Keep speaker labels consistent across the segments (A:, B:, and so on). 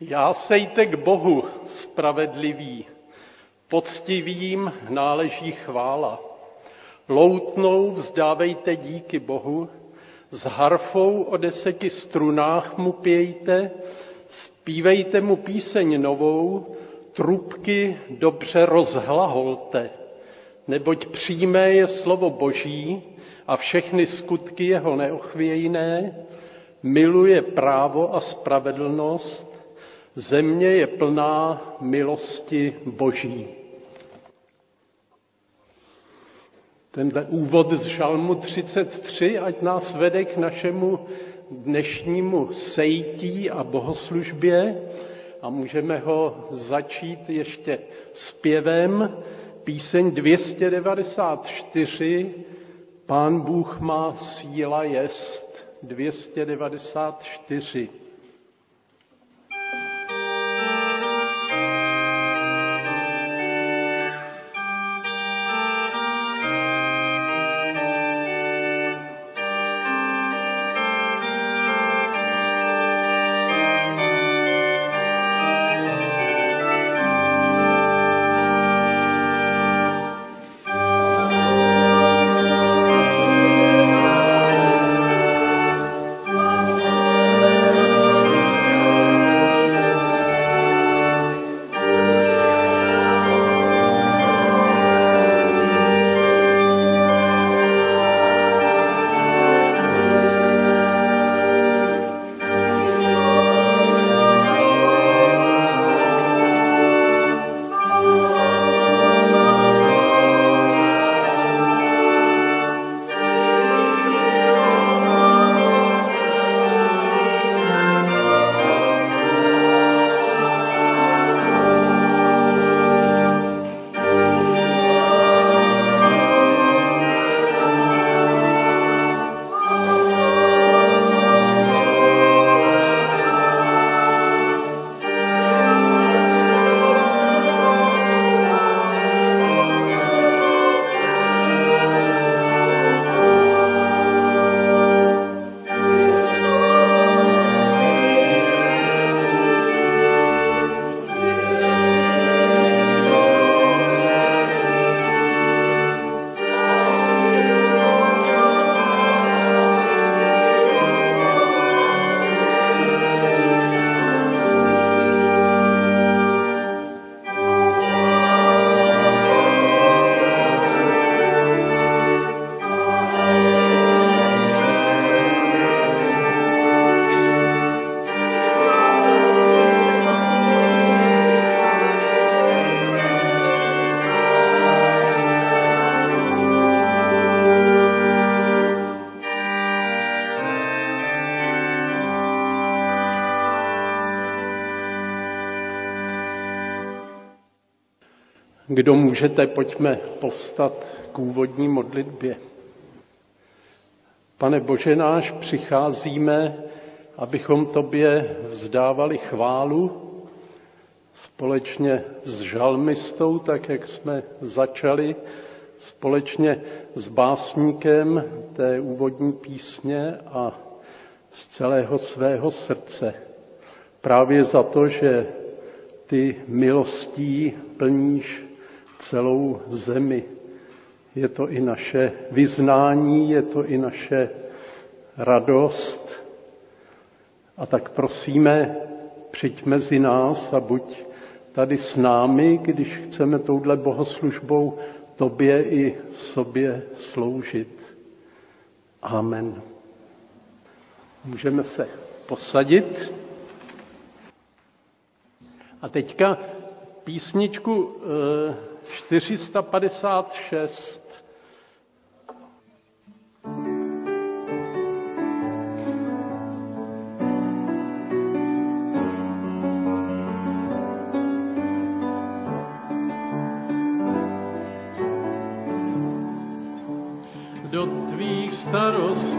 A: Jásejte k Bohu, spravedlivý, poctivým náleží chvála. Loutnou vzdávejte díky Bohu, s harfou o deseti strunách mu pějte, zpívejte mu píseň novou, trubky dobře rozhlaholte, neboť přímé je slovo Boží a všechny skutky jeho neochvějné, miluje právo a spravedlnost, země je plná milosti Boží. Tenhle úvod z Žalmu 33, ať nás vede k našemu dnešnímu sejtí a bohoslužbě a můžeme ho začít ještě zpěvem. Píseň 294, Pán Bůh má síla jest, 294. Kdo můžete, pojďme povstat k úvodní modlitbě. Pane Bože náš, přicházíme, abychom Tobě vzdávali chválu společně s žalmistou, tak jak jsme začali, společně s básníkem té úvodní písně a z celého svého srdce. Právě za to, že ty milostí plníš celou zemi. Je to i naše vyznání, je to i naše radost. A tak prosíme, přijď mezi nás a buď tady s námi, když chceme touhle bohoslužbou tobě i sobě sloužit. Amen. Můžeme se posadit. A teďka písničku eh, 456. Do tvých starostí,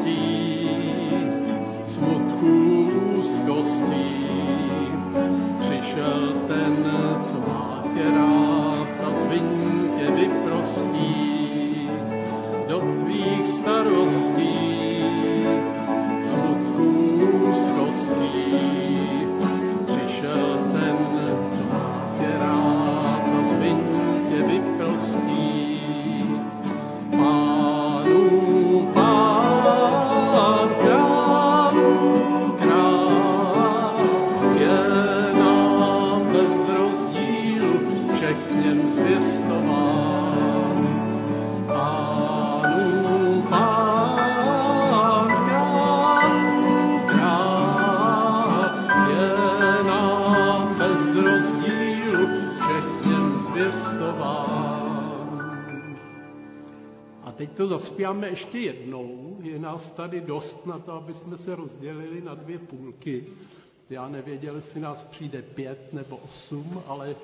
A: zaspíváme ještě jednou. Je nás tady dost na to, aby jsme se rozdělili na dvě půlky. Já nevěděl, jestli nás přijde pět nebo osm, ale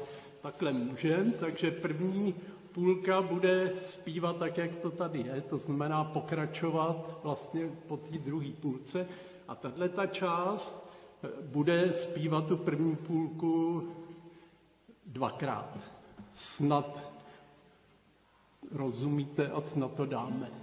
A: takhle můžem. Takže první půlka bude zpívat tak, jak to tady je, to znamená pokračovat vlastně po té druhé půlce. A tahle ta část eh, bude zpívat tu první půlku dvakrát. Snad rozumíte a snad to dáme.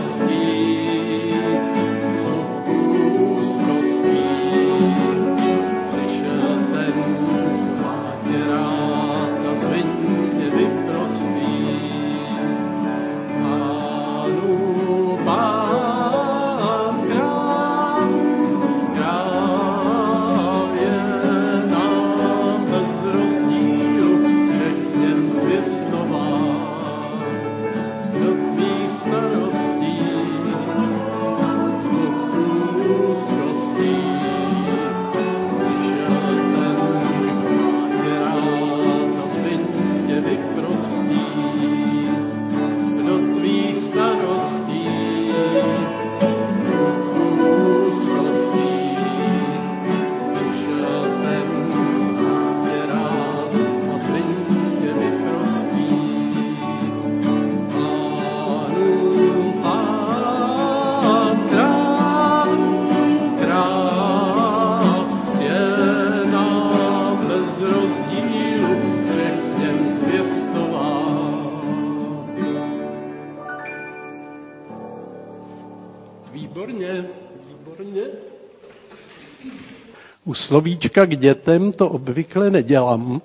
A: slovíčka k dětem to obvykle nedělám,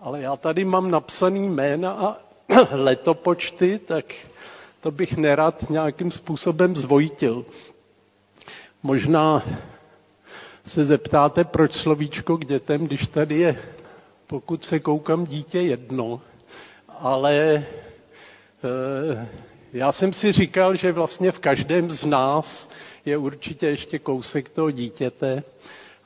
A: ale já tady mám napsaný jména a letopočty, tak to bych nerad nějakým způsobem zvojtil. Možná se zeptáte, proč slovíčko k dětem, když tady je, pokud se koukám, dítě jedno, ale e, já jsem si říkal, že vlastně v každém z nás je určitě ještě kousek toho dítěte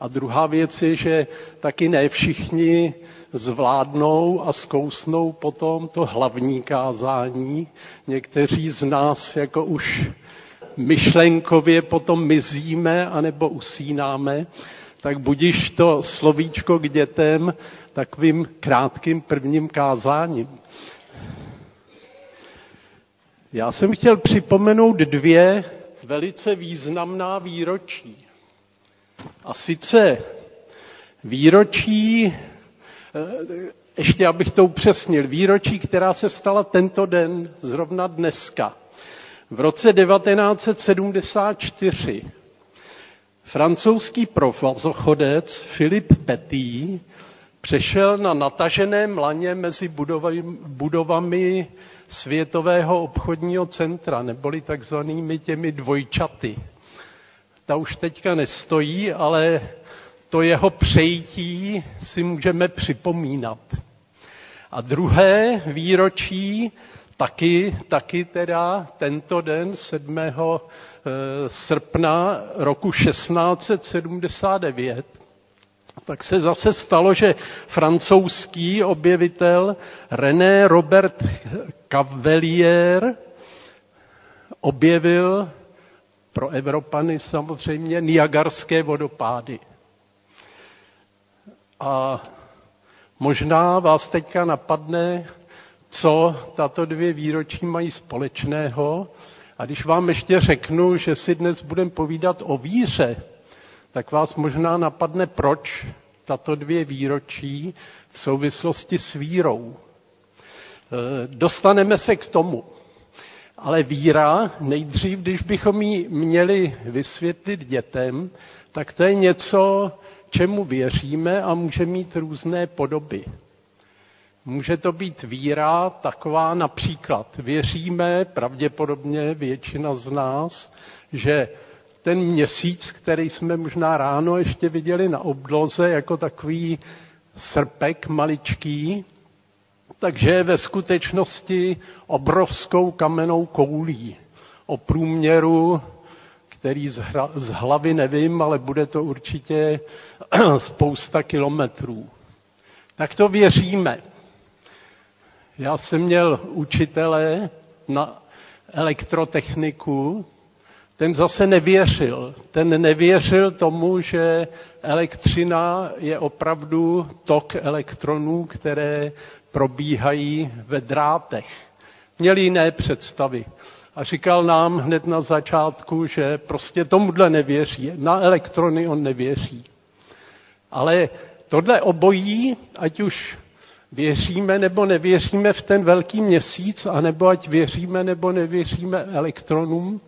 A: a druhá věc je, že taky ne všichni zvládnou a zkousnou potom to hlavní kázání. Někteří z nás jako už myšlenkově potom mizíme anebo usínáme, tak budiš to slovíčko k dětem takovým krátkým prvním kázáním. Já jsem chtěl připomenout dvě velice významná výročí. A sice výročí, eh, ještě abych to upřesnil, výročí, která se stala tento den, zrovna dneska. V roce 1974 francouzský provazochodec Philippe Petit přešel na nataženém laně mezi budovami, budovami Světového obchodního centra, neboli takzvanými těmi dvojčaty ta už teďka nestojí, ale to jeho přejítí si můžeme připomínat. A druhé výročí, taky, taky teda tento den 7. Eh, srpna roku 1679, tak se zase stalo, že francouzský objevitel René Robert Cavelier objevil pro Evropany samozřejmě Niagarské vodopády. A možná vás teďka napadne, co tato dvě výročí mají společného. A když vám ještě řeknu, že si dnes budeme povídat o víře, tak vás možná napadne, proč tato dvě výročí v souvislosti s vírou. E, dostaneme se k tomu. Ale víra, nejdřív, když bychom ji měli vysvětlit dětem, tak to je něco, čemu věříme a může mít různé podoby. Může to být víra taková například. Věříme, pravděpodobně většina z nás, že ten měsíc, který jsme možná ráno ještě viděli na obloze jako takový srpek maličký, takže je ve skutečnosti obrovskou kamenou koulí o průměru, který z, hra, z hlavy nevím, ale bude to určitě spousta kilometrů. Tak to věříme. Já jsem měl učitele na elektrotechniku, ten zase nevěřil. Ten nevěřil tomu, že elektřina je opravdu tok elektronů, které probíhají ve drátech. Měl jiné představy. A říkal nám hned na začátku, že prostě tomuhle nevěří. Na elektrony on nevěří. Ale tohle obojí, ať už věříme nebo nevěříme v ten velký měsíc, anebo ať věříme nebo nevěříme elektronům,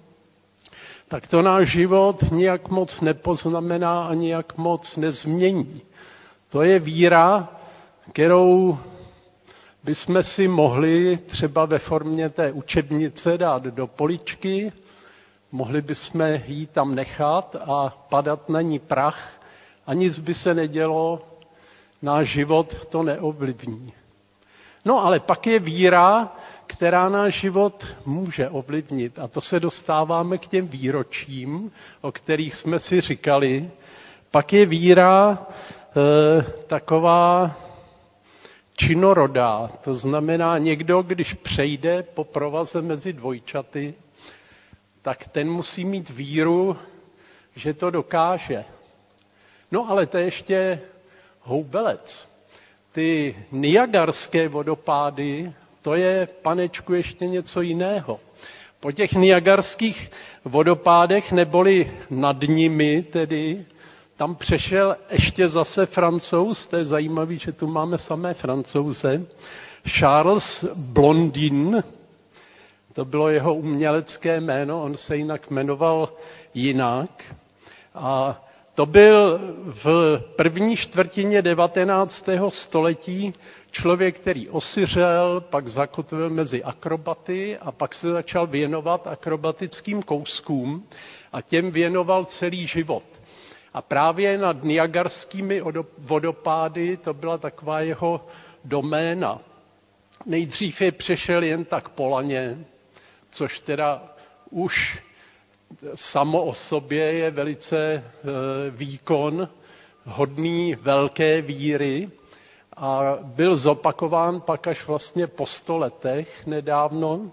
A: tak to náš život nijak moc nepoznamená a nijak moc nezmění. To je víra, kterou bychom si mohli třeba ve formě té učebnice dát do poličky, mohli bychom ji tam nechat a padat na ní prach a nic by se nedělo, náš život to neovlivní. No ale pak je víra, která náš život může ovlivnit. A to se dostáváme k těm výročím, o kterých jsme si říkali. Pak je víra e, taková činorodá. To znamená někdo, když přejde po provaze mezi dvojčaty, tak ten musí mít víru, že to dokáže. No ale to je ještě houbelec. Ty Niagarské vodopády, to je, panečku, ještě něco jiného. Po těch Niagarských vodopádech, neboli nad nimi tedy, tam přešel ještě zase francouz, to je zajímavé, že tu máme samé francouze, Charles Blondin, to bylo jeho umělecké jméno, on se jinak jmenoval jinak. A to byl v první čtvrtině 19. století člověk, který osyřel, pak zakotvil mezi akrobaty a pak se začal věnovat akrobatickým kouskům a těm věnoval celý život. A právě nad Niagarskými vodopády to byla taková jeho doména. Nejdřív je přešel jen tak po laně, což teda už samo o sobě je velice e, výkon, hodný velké víry a byl zopakován pak až vlastně po sto letech nedávno.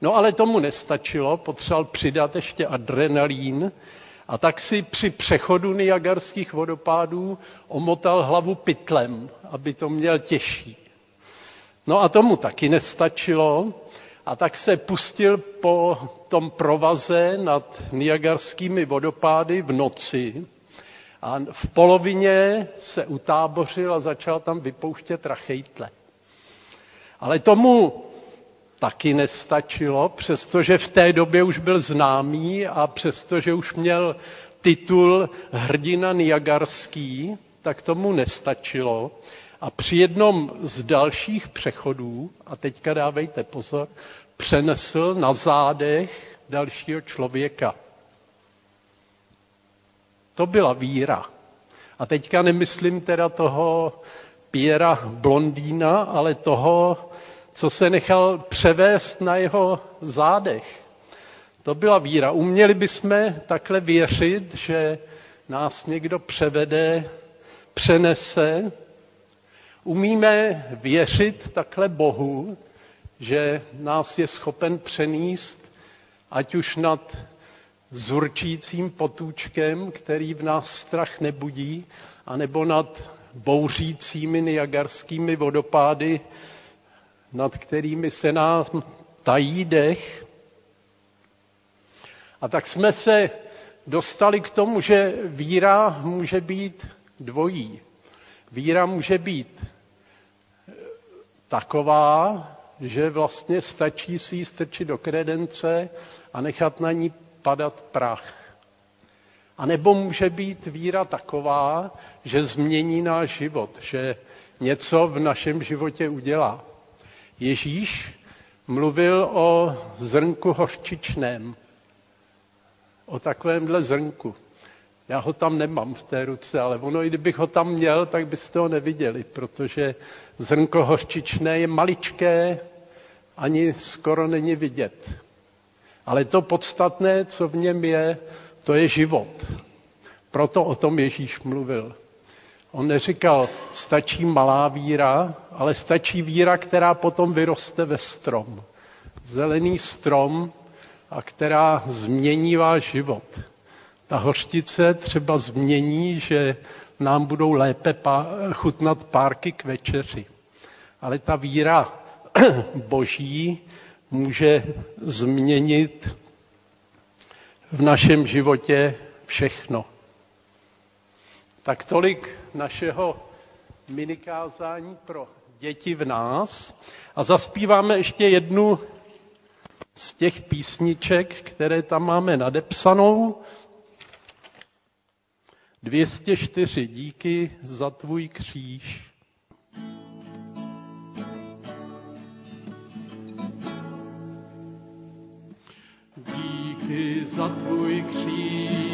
A: No ale tomu nestačilo, potřeboval přidat ještě adrenalín a tak si při přechodu Niagarských vodopádů omotal hlavu pytlem, aby to měl těžší. No a tomu taky nestačilo a tak se pustil po tom provaze nad Niagarskými vodopády v noci a v polovině se utábořil a začal tam vypouštět rachejtle. Ale tomu taky nestačilo, přestože v té době už byl známý a přestože už měl titul hrdina Niagarský, tak tomu nestačilo. A při jednom z dalších přechodů, a teďka dávejte pozor, přenesl na zádech dalšího člověka. To byla víra. A teďka nemyslím teda toho Piera Blondýna, ale toho, co se nechal převést na jeho zádech. To byla víra. Uměli bychom takhle věřit, že nás někdo převede, přenese. Umíme věřit takhle Bohu, že nás je schopen přenést, ať už nad zurčícím potůčkem, který v nás strach nebudí, anebo nad bouřícími niagarskými vodopády, nad kterými se nám tají dech. A tak jsme se dostali k tomu, že víra může být dvojí. Víra může být taková, že vlastně stačí si ji strčit do kredence a nechat na ní padat prach. A nebo může být víra taková, že změní náš život, že něco v našem životě udělá. Ježíš mluvil o zrnku hořčičném, o takovémhle zrnku. Já ho tam nemám v té ruce, ale ono, i kdybych ho tam měl, tak byste ho neviděli, protože zrnko hořčičné je maličké, ani skoro není vidět. Ale to podstatné, co v něm je, to je život. Proto o tom Ježíš mluvil. On neříkal, stačí malá víra, ale stačí víra, která potom vyroste ve strom. Zelený strom, a která změní váš život. Ta hořtice třeba změní, že nám budou lépe chutnat párky k večeři. Ale ta víra boží může změnit v našem životě všechno. Tak tolik našeho minikázání pro děti v nás. A zaspíváme ještě jednu z těch písniček, které tam máme nadepsanou. 204 díky za tvůj kříž. Díky za tvůj kříž,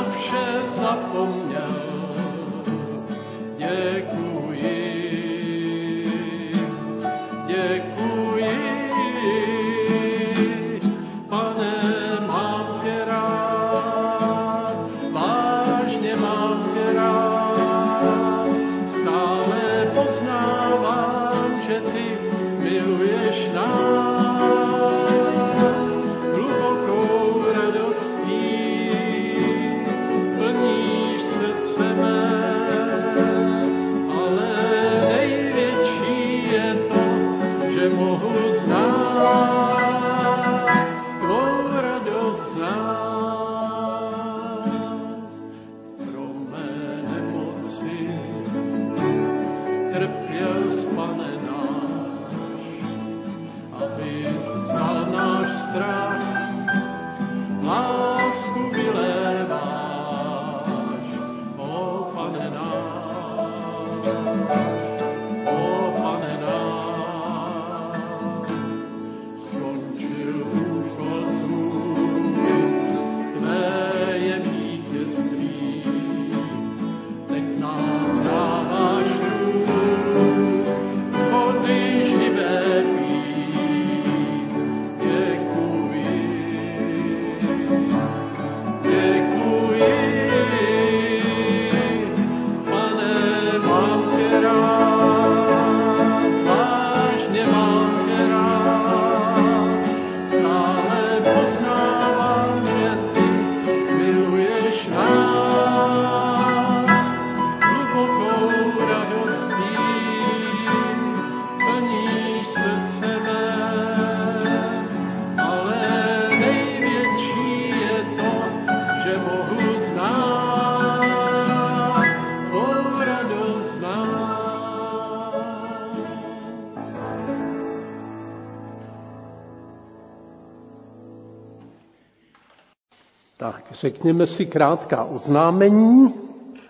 A: او همه زاپ Řekněme si krátká oznámení.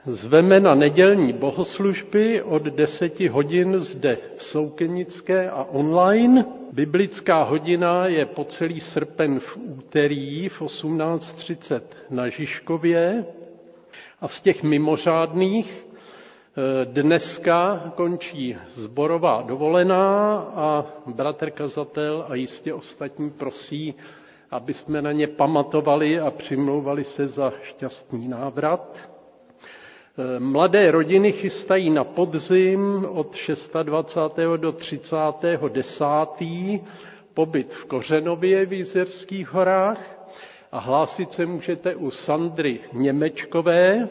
A: Zveme na nedělní bohoslužby od 10 hodin zde v Soukenické a online. Biblická hodina je po celý srpen v úterý v 18.30 na Žižkově. A z těch mimořádných eh, dneska končí zborová dovolená a bratr kazatel a jistě ostatní prosí aby jsme na ně pamatovali a přimlouvali se za šťastný návrat. E, mladé rodiny chystají na podzim od 26. do 30. 10. pobyt v Kořenově v Jizerských horách a hlásit se můžete u Sandry Němečkové.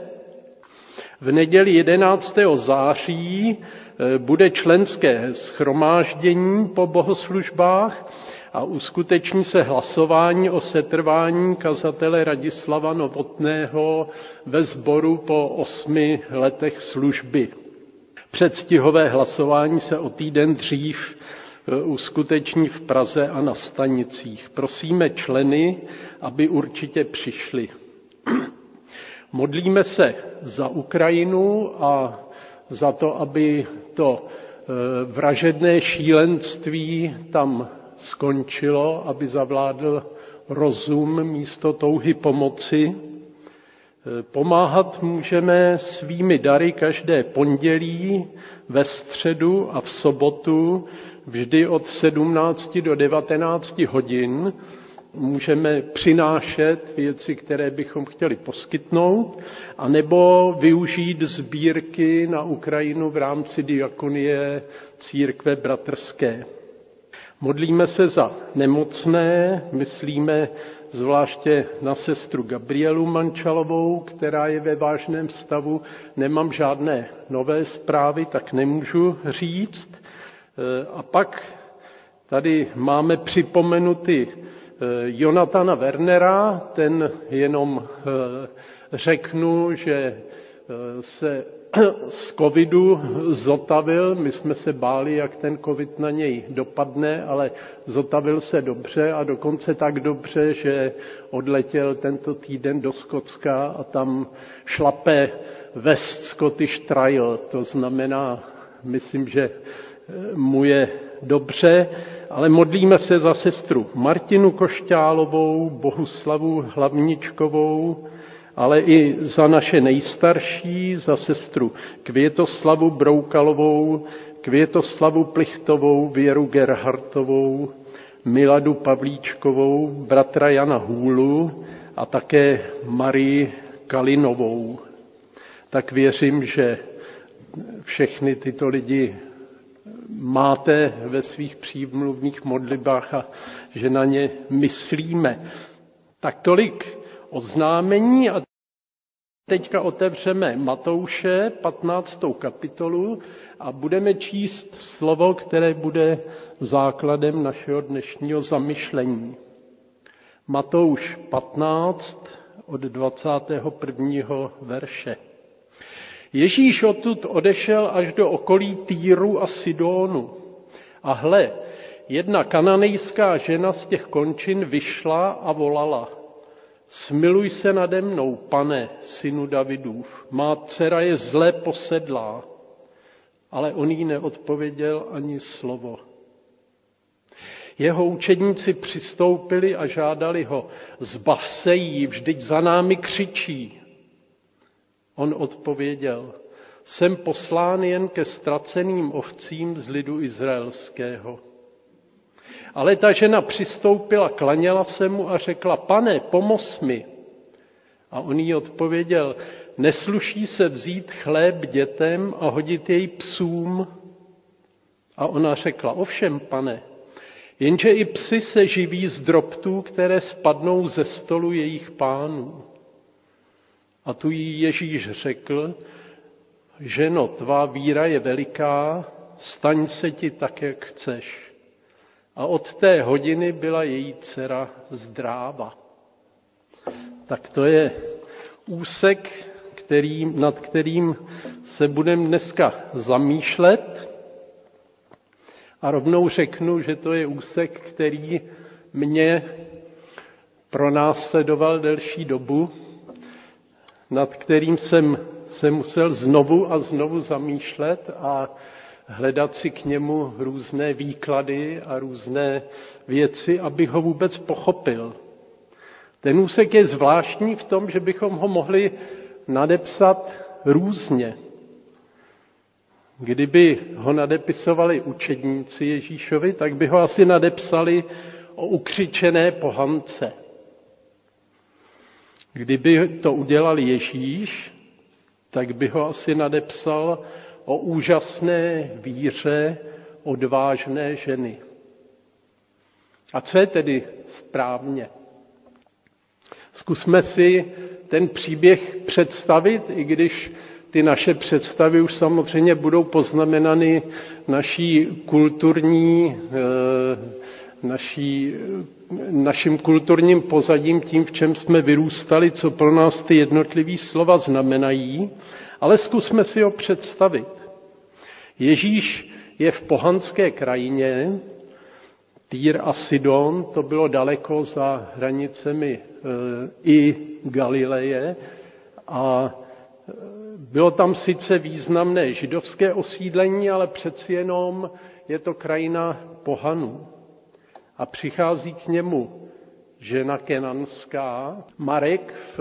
A: V neděli 11. září e, bude členské schromáždění po bohoslužbách a uskuteční se hlasování o setrvání kazatele Radislava Novotného ve sboru po osmi letech služby. Předstihové hlasování se o týden dřív e, uskuteční v Praze a na stanicích. Prosíme členy, aby určitě přišli. Modlíme se za Ukrajinu a za to, aby to e, vražedné šílenství tam skončilo, aby zavládl rozum místo touhy pomoci. E, pomáhat můžeme svými dary každé pondělí, ve středu a v sobotu, vždy od 17 do 19 hodin můžeme přinášet věci, které bychom chtěli poskytnout, anebo využít sbírky na Ukrajinu v rámci diakonie církve bratrské. Modlíme se za nemocné, myslíme zvláště na sestru Gabrielu Mančalovou, která je ve vážném stavu. Nemám žádné nové zprávy, tak nemůžu říct. A pak tady máme připomenuty Eh, Jonatana Wernera, ten jenom eh, řeknu, že eh, se z covidu zotavil, my jsme se báli, jak ten covid na něj dopadne, ale zotavil se dobře a dokonce tak dobře, že odletěl tento týden do Skotska a tam šlape West Scottish Trial, to znamená, myslím, že mu je dobře, ale modlíme se za sestru Martinu Košťálovou, Bohuslavu Hlavničkovou, ale i za naše nejstarší, za sestru Květoslavu Broukalovou, Květoslavu Plichtovou, Věru Gerhartovou, Miladu Pavlíčkovou, bratra Jana Hůlu a také Marii Kalinovou. Tak věřím, že všechny tyto lidi máte ve svých přímluvných modlitbách a že na ně myslíme. Tak tolik oznámení a teďka otevřeme Matouše 15. kapitolu a budeme číst slovo, které bude základem našeho dnešního zamyšlení. Matouš 15 od 21. verše. Ježíš odtud odešel až do okolí Týru a Sidónu. A hle, jedna kananejská žena z těch končin vyšla a volala. Smiluj se nade mnou, pane, synu Davidův, má dcera je zle posedlá. Ale on jí neodpověděl ani slovo. Jeho učedníci přistoupili a žádali ho, zbav se jí, vždyť za námi křičí. On odpověděl, jsem poslán jen ke ztraceným ovcím z lidu izraelského. Ale ta žena přistoupila, klaněla se mu a řekla, pane, pomoz mi. A on jí odpověděl, nesluší se vzít chléb dětem a hodit jej psům. A ona řekla, ovšem, pane, jenže i psy se živí z drobtů, které spadnou ze stolu jejich pánů. A tu jí Ježíš řekl, ženo, tvá víra je veliká, staň se ti tak, jak chceš. A od té hodiny byla její dcera zdráva. Tak to je úsek, který, nad kterým se budeme dneska zamýšlet. A rovnou řeknu, že to je úsek, který mě pronásledoval delší dobu, nad kterým jsem se musel znovu a znovu zamýšlet a hledat si k němu různé výklady a různé věci, abych ho vůbec pochopil. Ten úsek je zvláštní v tom, že bychom ho mohli nadepsat různě. Kdyby ho nadepisovali učedníci Ježíšovi, tak by ho asi nadepsali o ukřičené pohance. Kdyby to udělal Ježíš, tak by ho asi nadepsal o úžasné víře odvážné ženy. A co je tedy správně? Zkusme si ten příběh představit, i když ty naše představy už samozřejmě budou poznamenany naší kulturní e, naší, naším kulturním pozadím, tím, v čem jsme vyrůstali, co pro nás ty jednotlivé slova znamenají, ale zkusme si ho představit. Ježíš je v pohanské krajině, Týr a Sidon, to bylo daleko za hranicemi e, i Galileje a e, bylo tam sice významné židovské osídlení, ale přeci jenom je to krajina pohanů. A přichází k němu žena kenanská. Marek v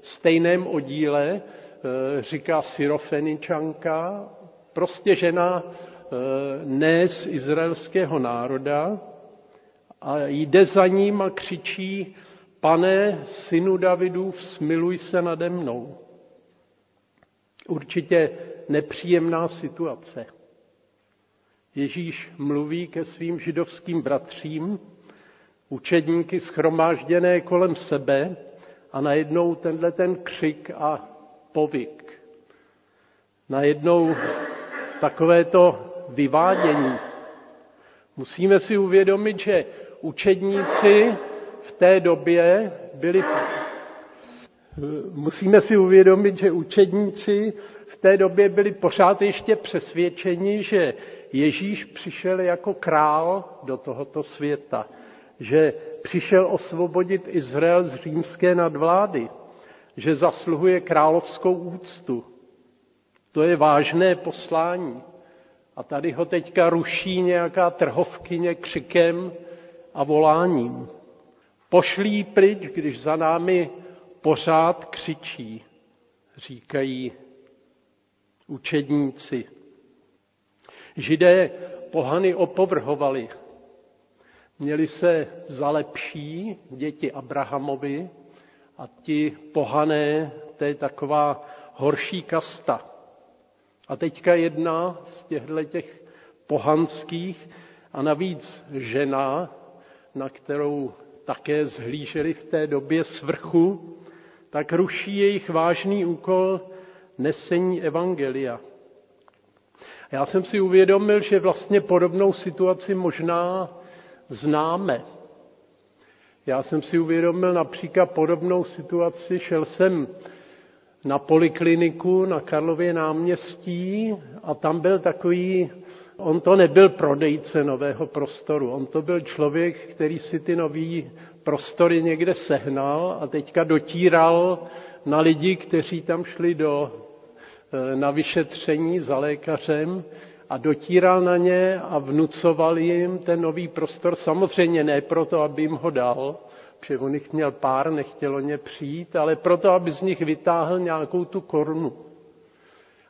A: stejném oddíle říká syrofeničanka, prostě žena ne z izraelského národa, a jde za ním a křičí, pane, synu Davidův, smiluj se nade mnou. Určitě nepříjemná situace. Ježíš mluví ke svým židovským bratřím, učedníky schromážděné kolem sebe a najednou tenhle ten křik a povyk. Najednou takovéto vyvádění. Musíme si uvědomit, že učedníci v té době byli. Musíme si uvědomit, že učedníci v té době byli pořád ještě přesvědčeni, že Ježíš přišel jako král do tohoto světa, že přišel osvobodit Izrael z římské nadvlády, že zasluhuje královskou úctu. To je vážné poslání. A tady ho teďka ruší nějaká trhovkyně křikem, a voláním. Pošlí pryč, když za námi pořád křičí, říkají učedníci. Židé pohany opovrhovali. Měli se za lepší děti Abrahamovi a ti pohané, to je taková horší kasta. A teďka jedna z těchto těch pohanských a navíc žena na kterou také zhlíželi v té době svrchu, tak ruší jejich vážný úkol nesení evangelia. Já jsem si uvědomil, že vlastně podobnou situaci možná známe. Já jsem si uvědomil například podobnou situaci, šel jsem na polikliniku na Karlově náměstí a tam byl takový On to nebyl prodejce nového prostoru, on to byl člověk, který si ty nové prostory někde sehnal a teďka dotíral na lidi, kteří tam šli do, eh, na vyšetření za lékařem a dotíral na ně a vnucoval jim ten nový prostor. Samozřejmě ne proto, aby jim ho dal, protože on jich měl pár, nechtělo ně přijít, ale proto, aby z nich vytáhl nějakou tu korunu.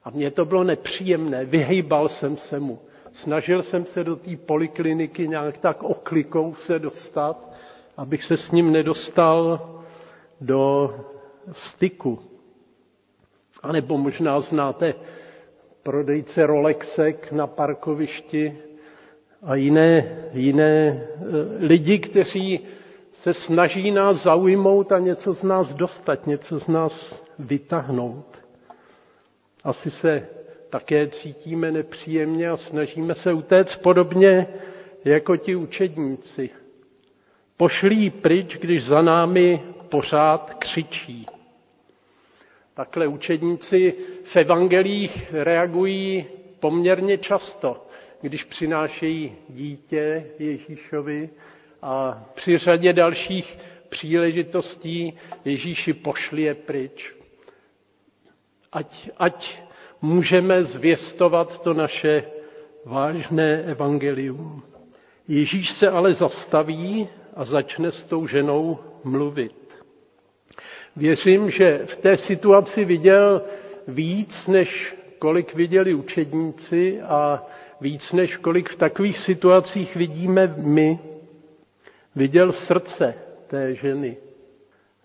A: A mně to bylo nepříjemné, vyhejbal jsem se mu. Snažil jsem se do té polikliniky nějak tak oklikou se dostat, abych se s ním nedostal do styku. A nebo možná znáte prodejce Rolexek na parkovišti a jiné, jiné e, lidi, kteří se snaží nás zaujmout a něco z nás dostat, něco z nás vytáhnout. Asi se také cítíme nepříjemně a snažíme se utéct podobně jako ti učedníci. Pošlí pryč, když za námi pořád křičí. Takhle učedníci v evangelích reagují poměrně často, když přinášejí dítě Ježíšovi a při řadě dalších příležitostí Ježíši pošli je pryč. Ať, ať můžeme zvěstovat to naše vážné evangelium. Ježíš se ale zastaví a začne s tou ženou mluvit. Věřím, že v té situaci viděl víc, než kolik viděli učedníci a víc, než kolik v takových situacích vidíme my. Viděl srdce té ženy.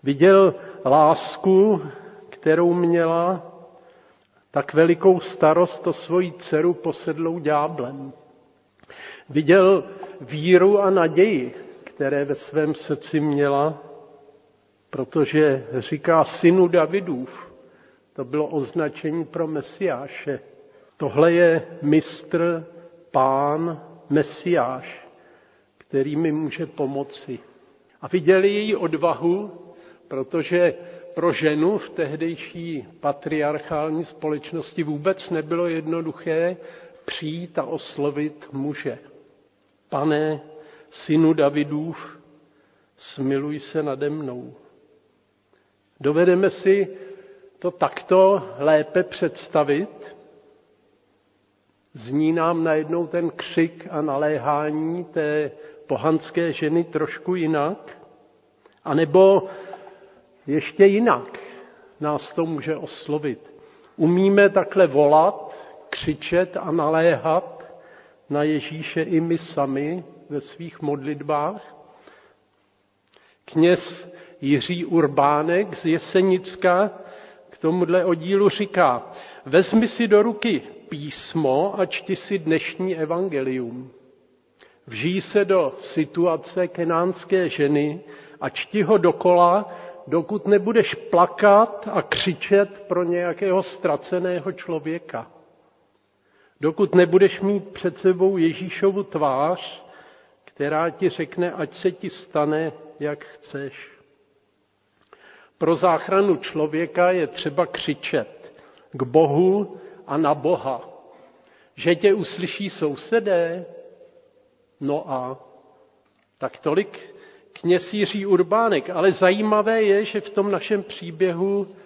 A: Viděl lásku, kterou měla tak velikou starost o svoji dceru posedlou dňáblem. Viděl víru a naději, které ve svém srdci měla, protože říká synu Davidův, to bylo označení pro Mesiáše. Tohle je mistr, pán, Mesiáš, který mi může pomoci. A viděli její odvahu, protože pro ženu v tehdejší patriarchální společnosti vůbec nebylo jednoduché přijít a oslovit muže. Pane, synu Davidův, smiluj se nade mnou. Dovedeme si to takto lépe představit? Zní nám najednou ten křik a naléhání té pohanské ženy trošku jinak? A nebo ještě jinak nás to může oslovit. Umíme takhle volat, křičet a naléhat na Ježíše i my sami ve svých modlitbách? Kněz Jiří Urbánek z Jesenicka k tomuhle oddílu říká, vezmi si do ruky písmo a čti si dnešní evangelium. Vžij se do situace kenánské ženy a čti ho dokola, dokud nebudeš plakat a křičet pro nějakého ztraceného člověka. Dokud nebudeš mít před sebou Ježíšovu tvář, která ti řekne, ať se ti stane, jak chceš. Pro záchranu člověka je třeba křičet k Bohu a na Boha. Že tě uslyší sousedé? No a tak tolik kněz Jiří Urbánek. Ale zajímavé je, že v tom našem příběhu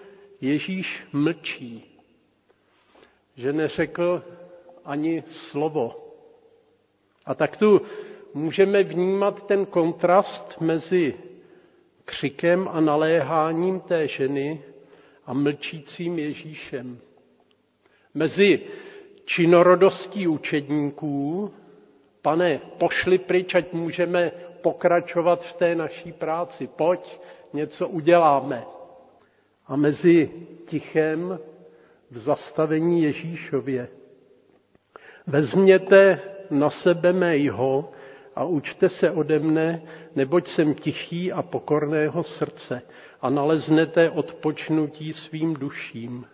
A: Ježíš mlčí. Že neřekl ani slovo. A tak tu můžeme vnímat ten kontrast mezi křikem a naléháním té ženy a mlčícím Ježíšem. Mezi činorodostí učedníků, pane, pošli pryč, ať můžeme pokračovat v té naší práci. Pojď, něco uděláme. A mezi tichem v zastavení Ježíšově. Vezměte na sebe mého a učte se ode mne, neboť jsem tichý a pokorného srdce a naleznete odpočnutí svým duším,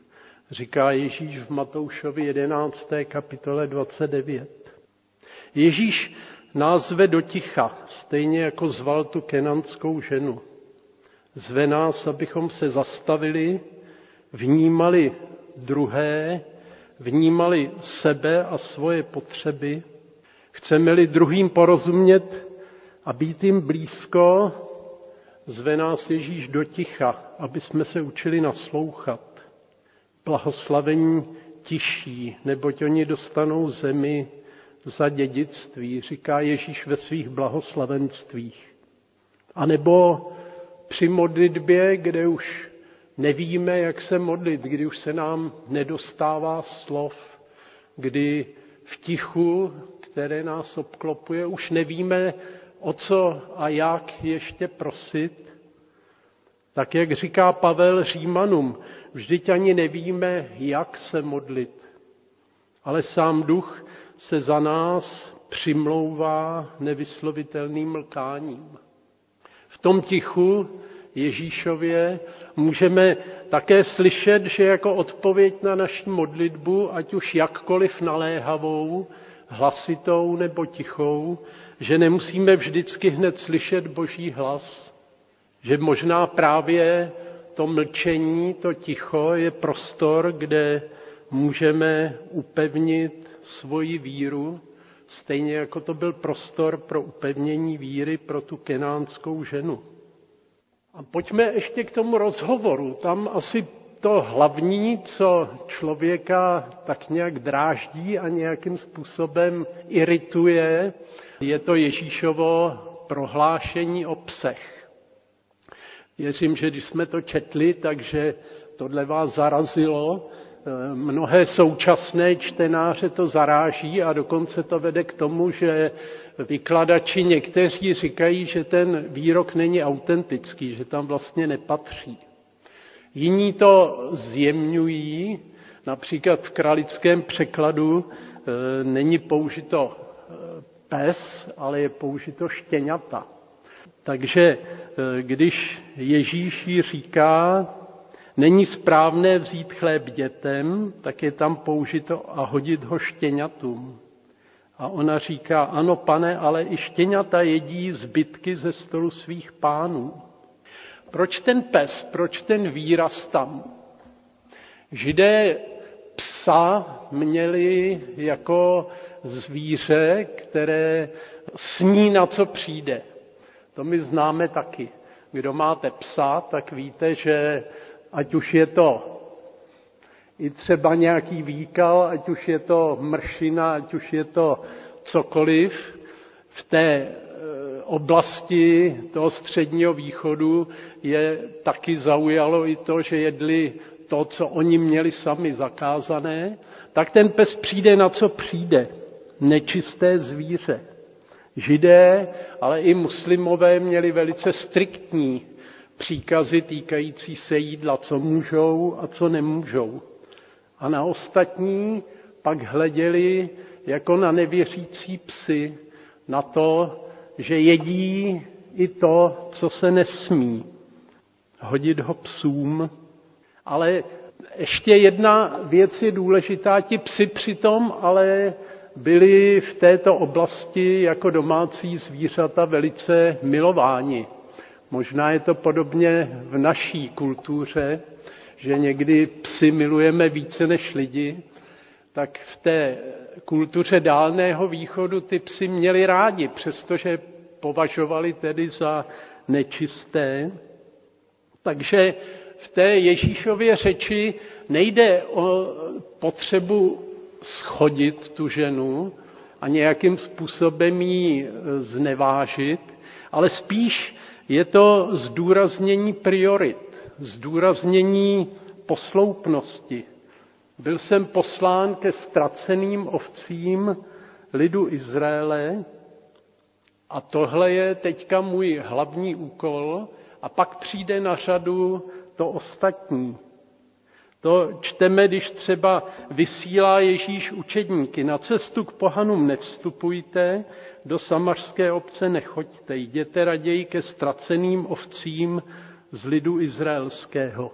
A: říká Ježíš v Matoušovi 11. kapitole 29. Ježíš nás zve do ticha, stejně jako zval tu kenanskou ženu. Zve nás, abychom se zastavili, vnímali druhé, vnímali sebe a svoje potřeby. Chceme-li druhým porozumět a být jim blízko, zve nás Ježíš do ticha, aby jsme se učili naslouchat. Blahoslavení tiší, neboť oni dostanou zemi, za dědictví, říká Ježíš ve svých blahoslavenstvích. A nebo při modlitbě, kde už nevíme, jak se modlit, kdy už se nám nedostává slov, kdy v tichu, které nás obklopuje, už nevíme, o co a jak ještě prosit, tak jak říká Pavel Římanům, vždyť ani nevíme, jak se modlit. Ale sám duch se za nás přimlouvá nevyslovitelným mlkáním. V tom tichu Ježíšově můžeme také slyšet, že jako odpověď na naši modlitbu, ať už jakkoliv naléhavou, hlasitou nebo tichou, že nemusíme vždycky hned slyšet Boží hlas, že možná právě to mlčení, to ticho je prostor, kde můžeme upevnit svoji víru, stejně jako to byl prostor pro upevnění víry pro tu kenánskou ženu. A pojďme ještě k tomu rozhovoru. Tam asi to hlavní, co člověka tak nějak dráždí a nějakým způsobem irituje, je to Ježíšovo prohlášení o psech. Věřím, že když jsme to četli, takže tohle vás zarazilo, Mnohé současné čtenáře to zaráží a dokonce to vede k tomu, že vykladači někteří říkají, že ten výrok není autentický, že tam vlastně nepatří. Jiní to zjemňují, například v kralickém překladu e, není použito e, pes, ale je použito štěňata. Takže e, když Ježíš jí říká, Není správné vzít chléb dětem, tak je tam použito a hodit ho štěňatům. A ona říká, ano pane, ale i štěňata jedí zbytky ze stolu svých pánů. Proč ten pes, proč ten výraz tam? Židé psa měli jako zvíře, které sní na co přijde. To my známe taky. Kdo máte psa, tak víte, že ať už je to i třeba nějaký výkal, ať už je to mršina, ať už je to cokoliv, v té e, oblasti toho středního východu je taky zaujalo i to, že jedli to, co oni měli sami zakázané, tak ten pes přijde na co přijde. Nečisté zvíře. Židé, ale i muslimové měli velice striktní příkazy týkající se jídla, co můžou a co nemůžou. A na ostatní pak hleděli jako na nevěřící psy, na to, že jedí i to, co se nesmí. Hodit ho psům. Ale ještě jedna věc je důležitá. Ti psi přitom ale byli v této oblasti jako domácí zvířata velice milováni. Možná je to podobně v naší kultuře, že někdy psy milujeme více než lidi, tak v té kultuře dálného východu ty psy měli rádi, přestože považovali tedy za nečisté. Takže v té Ježíšově řeči nejde o potřebu schodit tu ženu a nějakým způsobem ji znevážit, ale spíš je to zdůraznění priorit, zdůraznění posloupnosti. Byl jsem poslán ke ztraceným ovcím lidu Izraele a tohle je teďka můj hlavní úkol a pak přijde na řadu to ostatní. To čteme, když třeba vysílá Ježíš učedníky. Na cestu k pohanům nevstupujte, do samařské obce nechoďte, jděte raději ke ztraceným ovcím z lidu izraelského.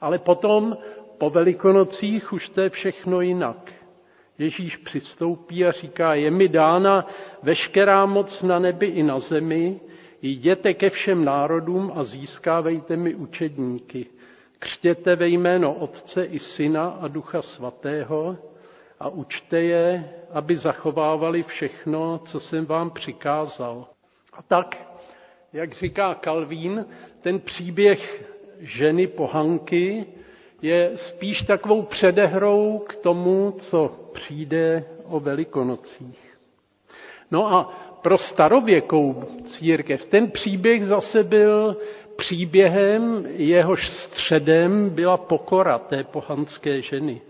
A: Ale potom po velikonocích už to je všechno jinak. Ježíš přistoupí a říká, je mi dána veškerá moc na nebi i na zemi, jděte ke všem národům a získávejte mi učedníky. Křtěte ve jméno Otce i Syna a Ducha Svatého a učte je, aby zachovávali všechno, co jsem vám přikázal. A tak, jak říká Kalvín, ten příběh ženy pohanky je spíš takovou předehrou k tomu, co přijde o velikonocích. No a pro starověkou církev ten příběh zase byl příběhem, jehož středem byla pokora té pohanské ženy.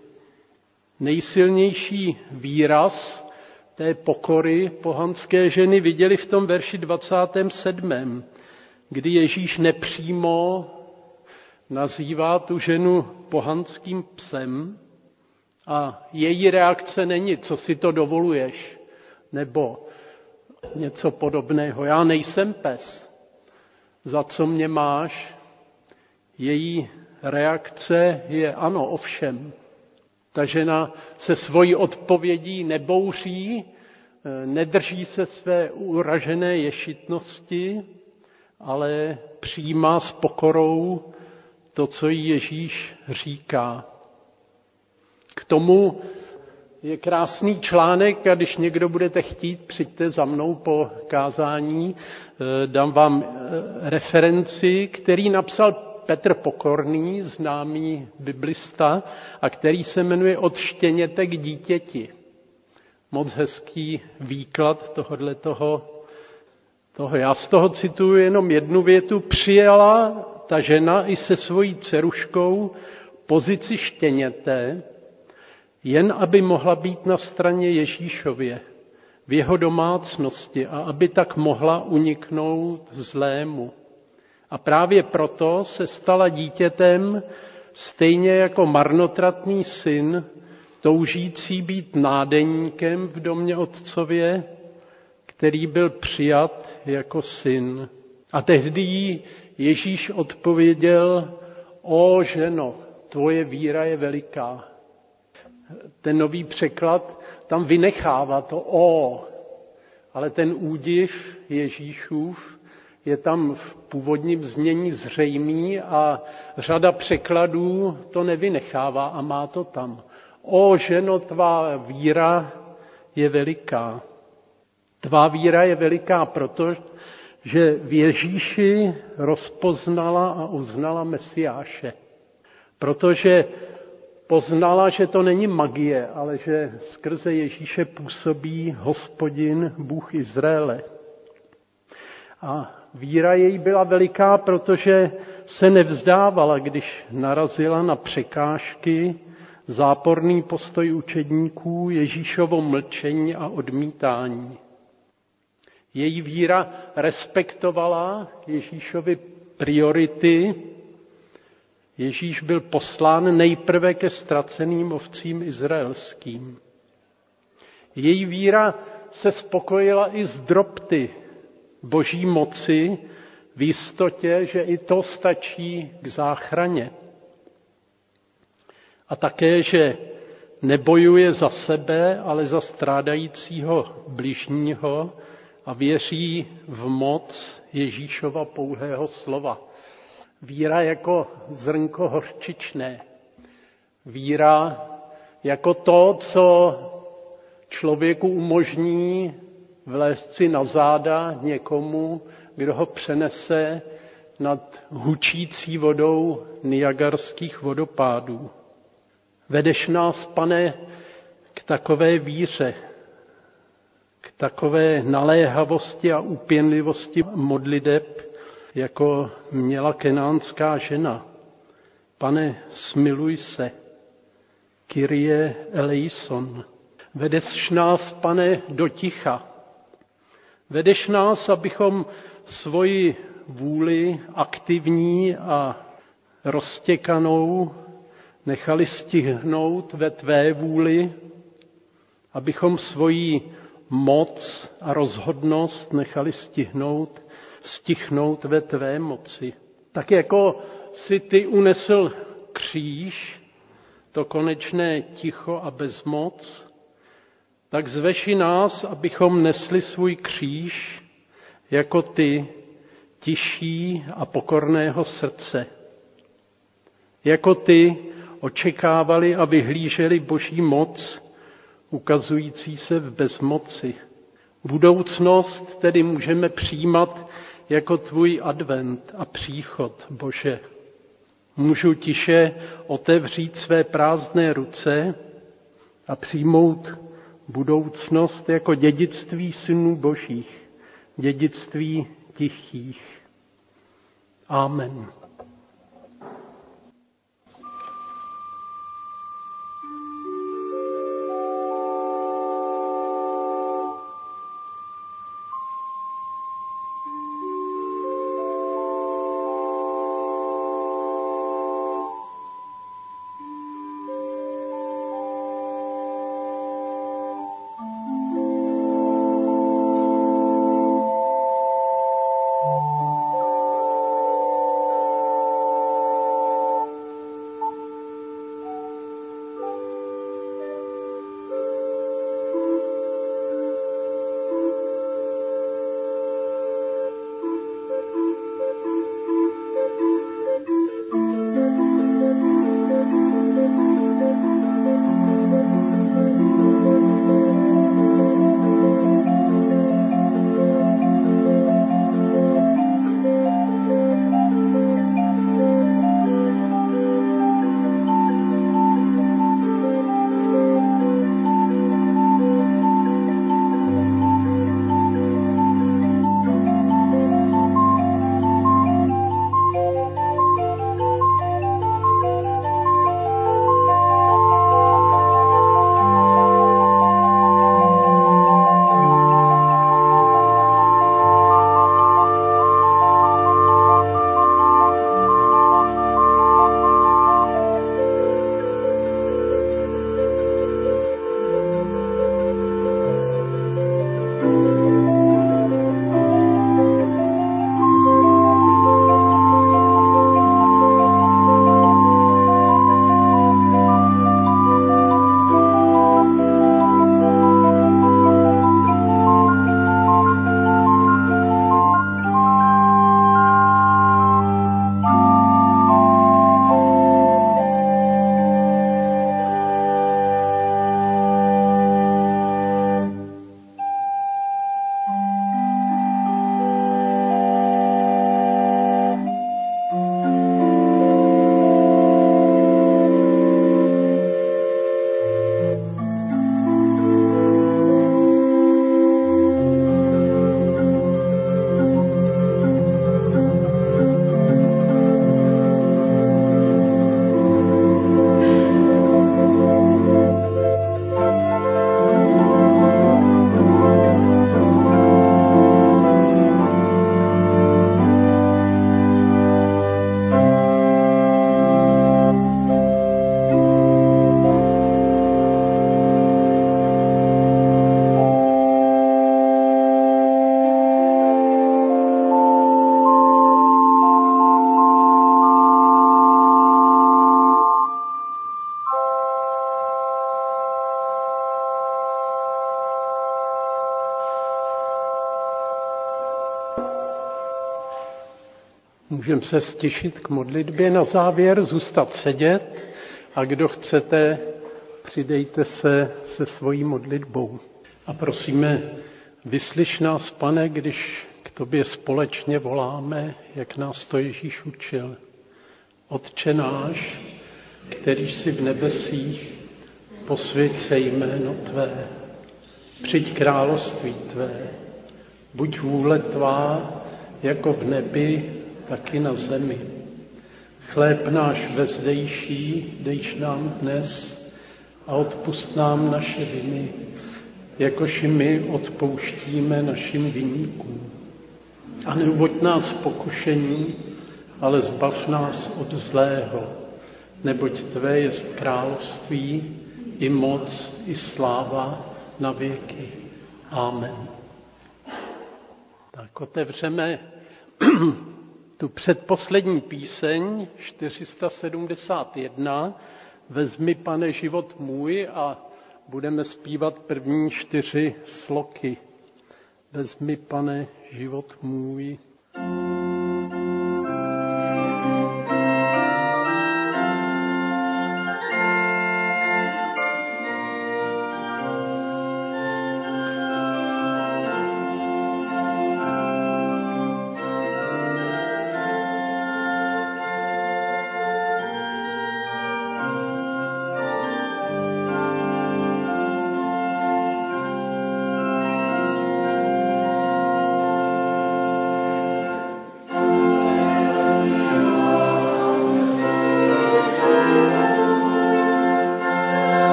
A: Nejsilnější výraz té pokory pohanské ženy viděli v tom verši 27., kdy Ježíš nepřímo nazývá tu ženu pohanským psem a její reakce není, co si to dovoluješ, nebo něco podobného. Já nejsem pes za co mě máš, její reakce je ano, ovšem. Ta žena se svojí odpovědí nebouří, nedrží se své uražené ješitnosti, ale přijímá s pokorou to, co jí Ježíš říká. K tomu je krásný článek a když někdo budete chtít, přijďte za mnou po kázání, eh, dám vám eh, referenci, který napsal Petr Pokorný, známý biblista, a který se jmenuje Od štěněte k dítěti. Moc hezký výklad tohohle toho, toho. Já z toho cituju jenom jednu větu. Přijala ta žena i se svojí ceruškou pozici štěněte, jen aby mohla být na straně Ježíšově, v jeho domácnosti a aby tak mohla uniknout zlému. A právě proto se stala dítětem stejně jako marnotratný syn, toužící být nádeníkem v domě otcově, který byl přijat jako syn. A tehdy jí Ježíš odpověděl, o ženo, tvoje víra je veliká. Ten nový překlad tam vynechává to o, ale ten údiv Ježíšův je tam v původním změní zřejmý a řada překladů to nevynechává a má to tam. O ženo, tvá víra je veliká. Tvá víra je veliká proto, že v Ježíši rozpoznala a uznala Mesiáše. Protože poznala, že to není magie, ale že skrze Ježíše působí hospodin, Bůh Izraele. A víra její byla veliká, protože se nevzdávala, když narazila na překážky, záporný postoj učedníků, Ježíšovo mlčení a odmítání. Její víra respektovala Ježíšovi priority. Ježíš byl poslán nejprve ke ztraceným ovcím izraelským. Její víra se spokojila i s drobty boží moci v jistotě, že i to stačí k záchraně. A také, že nebojuje za sebe, ale za strádajícího bližního a věří v moc Ježíšova pouhého slova. Víra jako zrnko hořčičné. Víra jako to, co člověku umožní vlézt si na záda někomu, kdo ho přenese nad hučící vodou Niagarských vodopádů. Vedeš nás, pane, k takové víře, k takové naléhavosti a úpěnlivosti modliteb, jako měla kenánská žena. Pane, smiluj se. Kyrie eleison. Vedeš nás, pane, do ticha. Vedeš nás, abychom svoji vůli aktivní a roztěkanou nechali stihnout ve tvé vůli, abychom svoji moc a rozhodnost nechali stihnout, stichnout ve tvé moci. Tak jako si ty unesl kříž, to konečné ticho a bezmoc, tak zveši nás, abychom nesli svůj kříž jako ty tiší a pokorného srdce. Jako ty očekávali a vyhlíželi boží moc, ukazující se v bezmoci. Budoucnost tedy můžeme přijímat jako tvůj advent a příchod, Bože. Můžu tiše otevřít své prázdné ruce a přijmout budoucnost jako dědictví synů božích, dědictví tichých. Amen. Můžeme se stišit k modlitbě na závěr, zůstat sedět a kdo chcete, přidejte se se svojí modlitbou. A prosíme, vyslyš nás, pane, když k tobě společně voláme, jak nás to Ježíš učil. Otče náš, který jsi v nebesích, posvěď se jméno Tvé, přijď království Tvé, buď vůle Tvá, jako v nebi, tak i na zemi. Chléb náš vezdejší dejš nám dnes a odpust nám naše viny, jakož i my odpouštíme našim vinníkům. A neuvoď nás pokušení, ale zbav nás od zlého, neboť Tvé jest království, i moc, i sláva na věky. Amen. Tak otevřeme tu předposlední píseň 471 Vezmi, pane, život můj a budeme zpívat první čtyři sloky. Vezmi, pane, život můj. A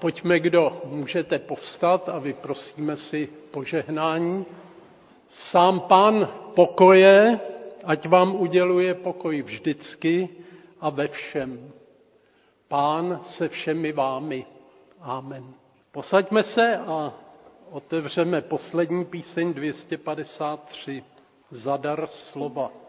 A: pojďme, kdo můžete povstat a vyprosíme si požehnání. Sám pán pokoje, ať vám uděluje pokoj vždycky a ve všem. Pán se všemi vámi. Amen. Posaďme se a otevřeme poslední píseň 253. Zadar slova.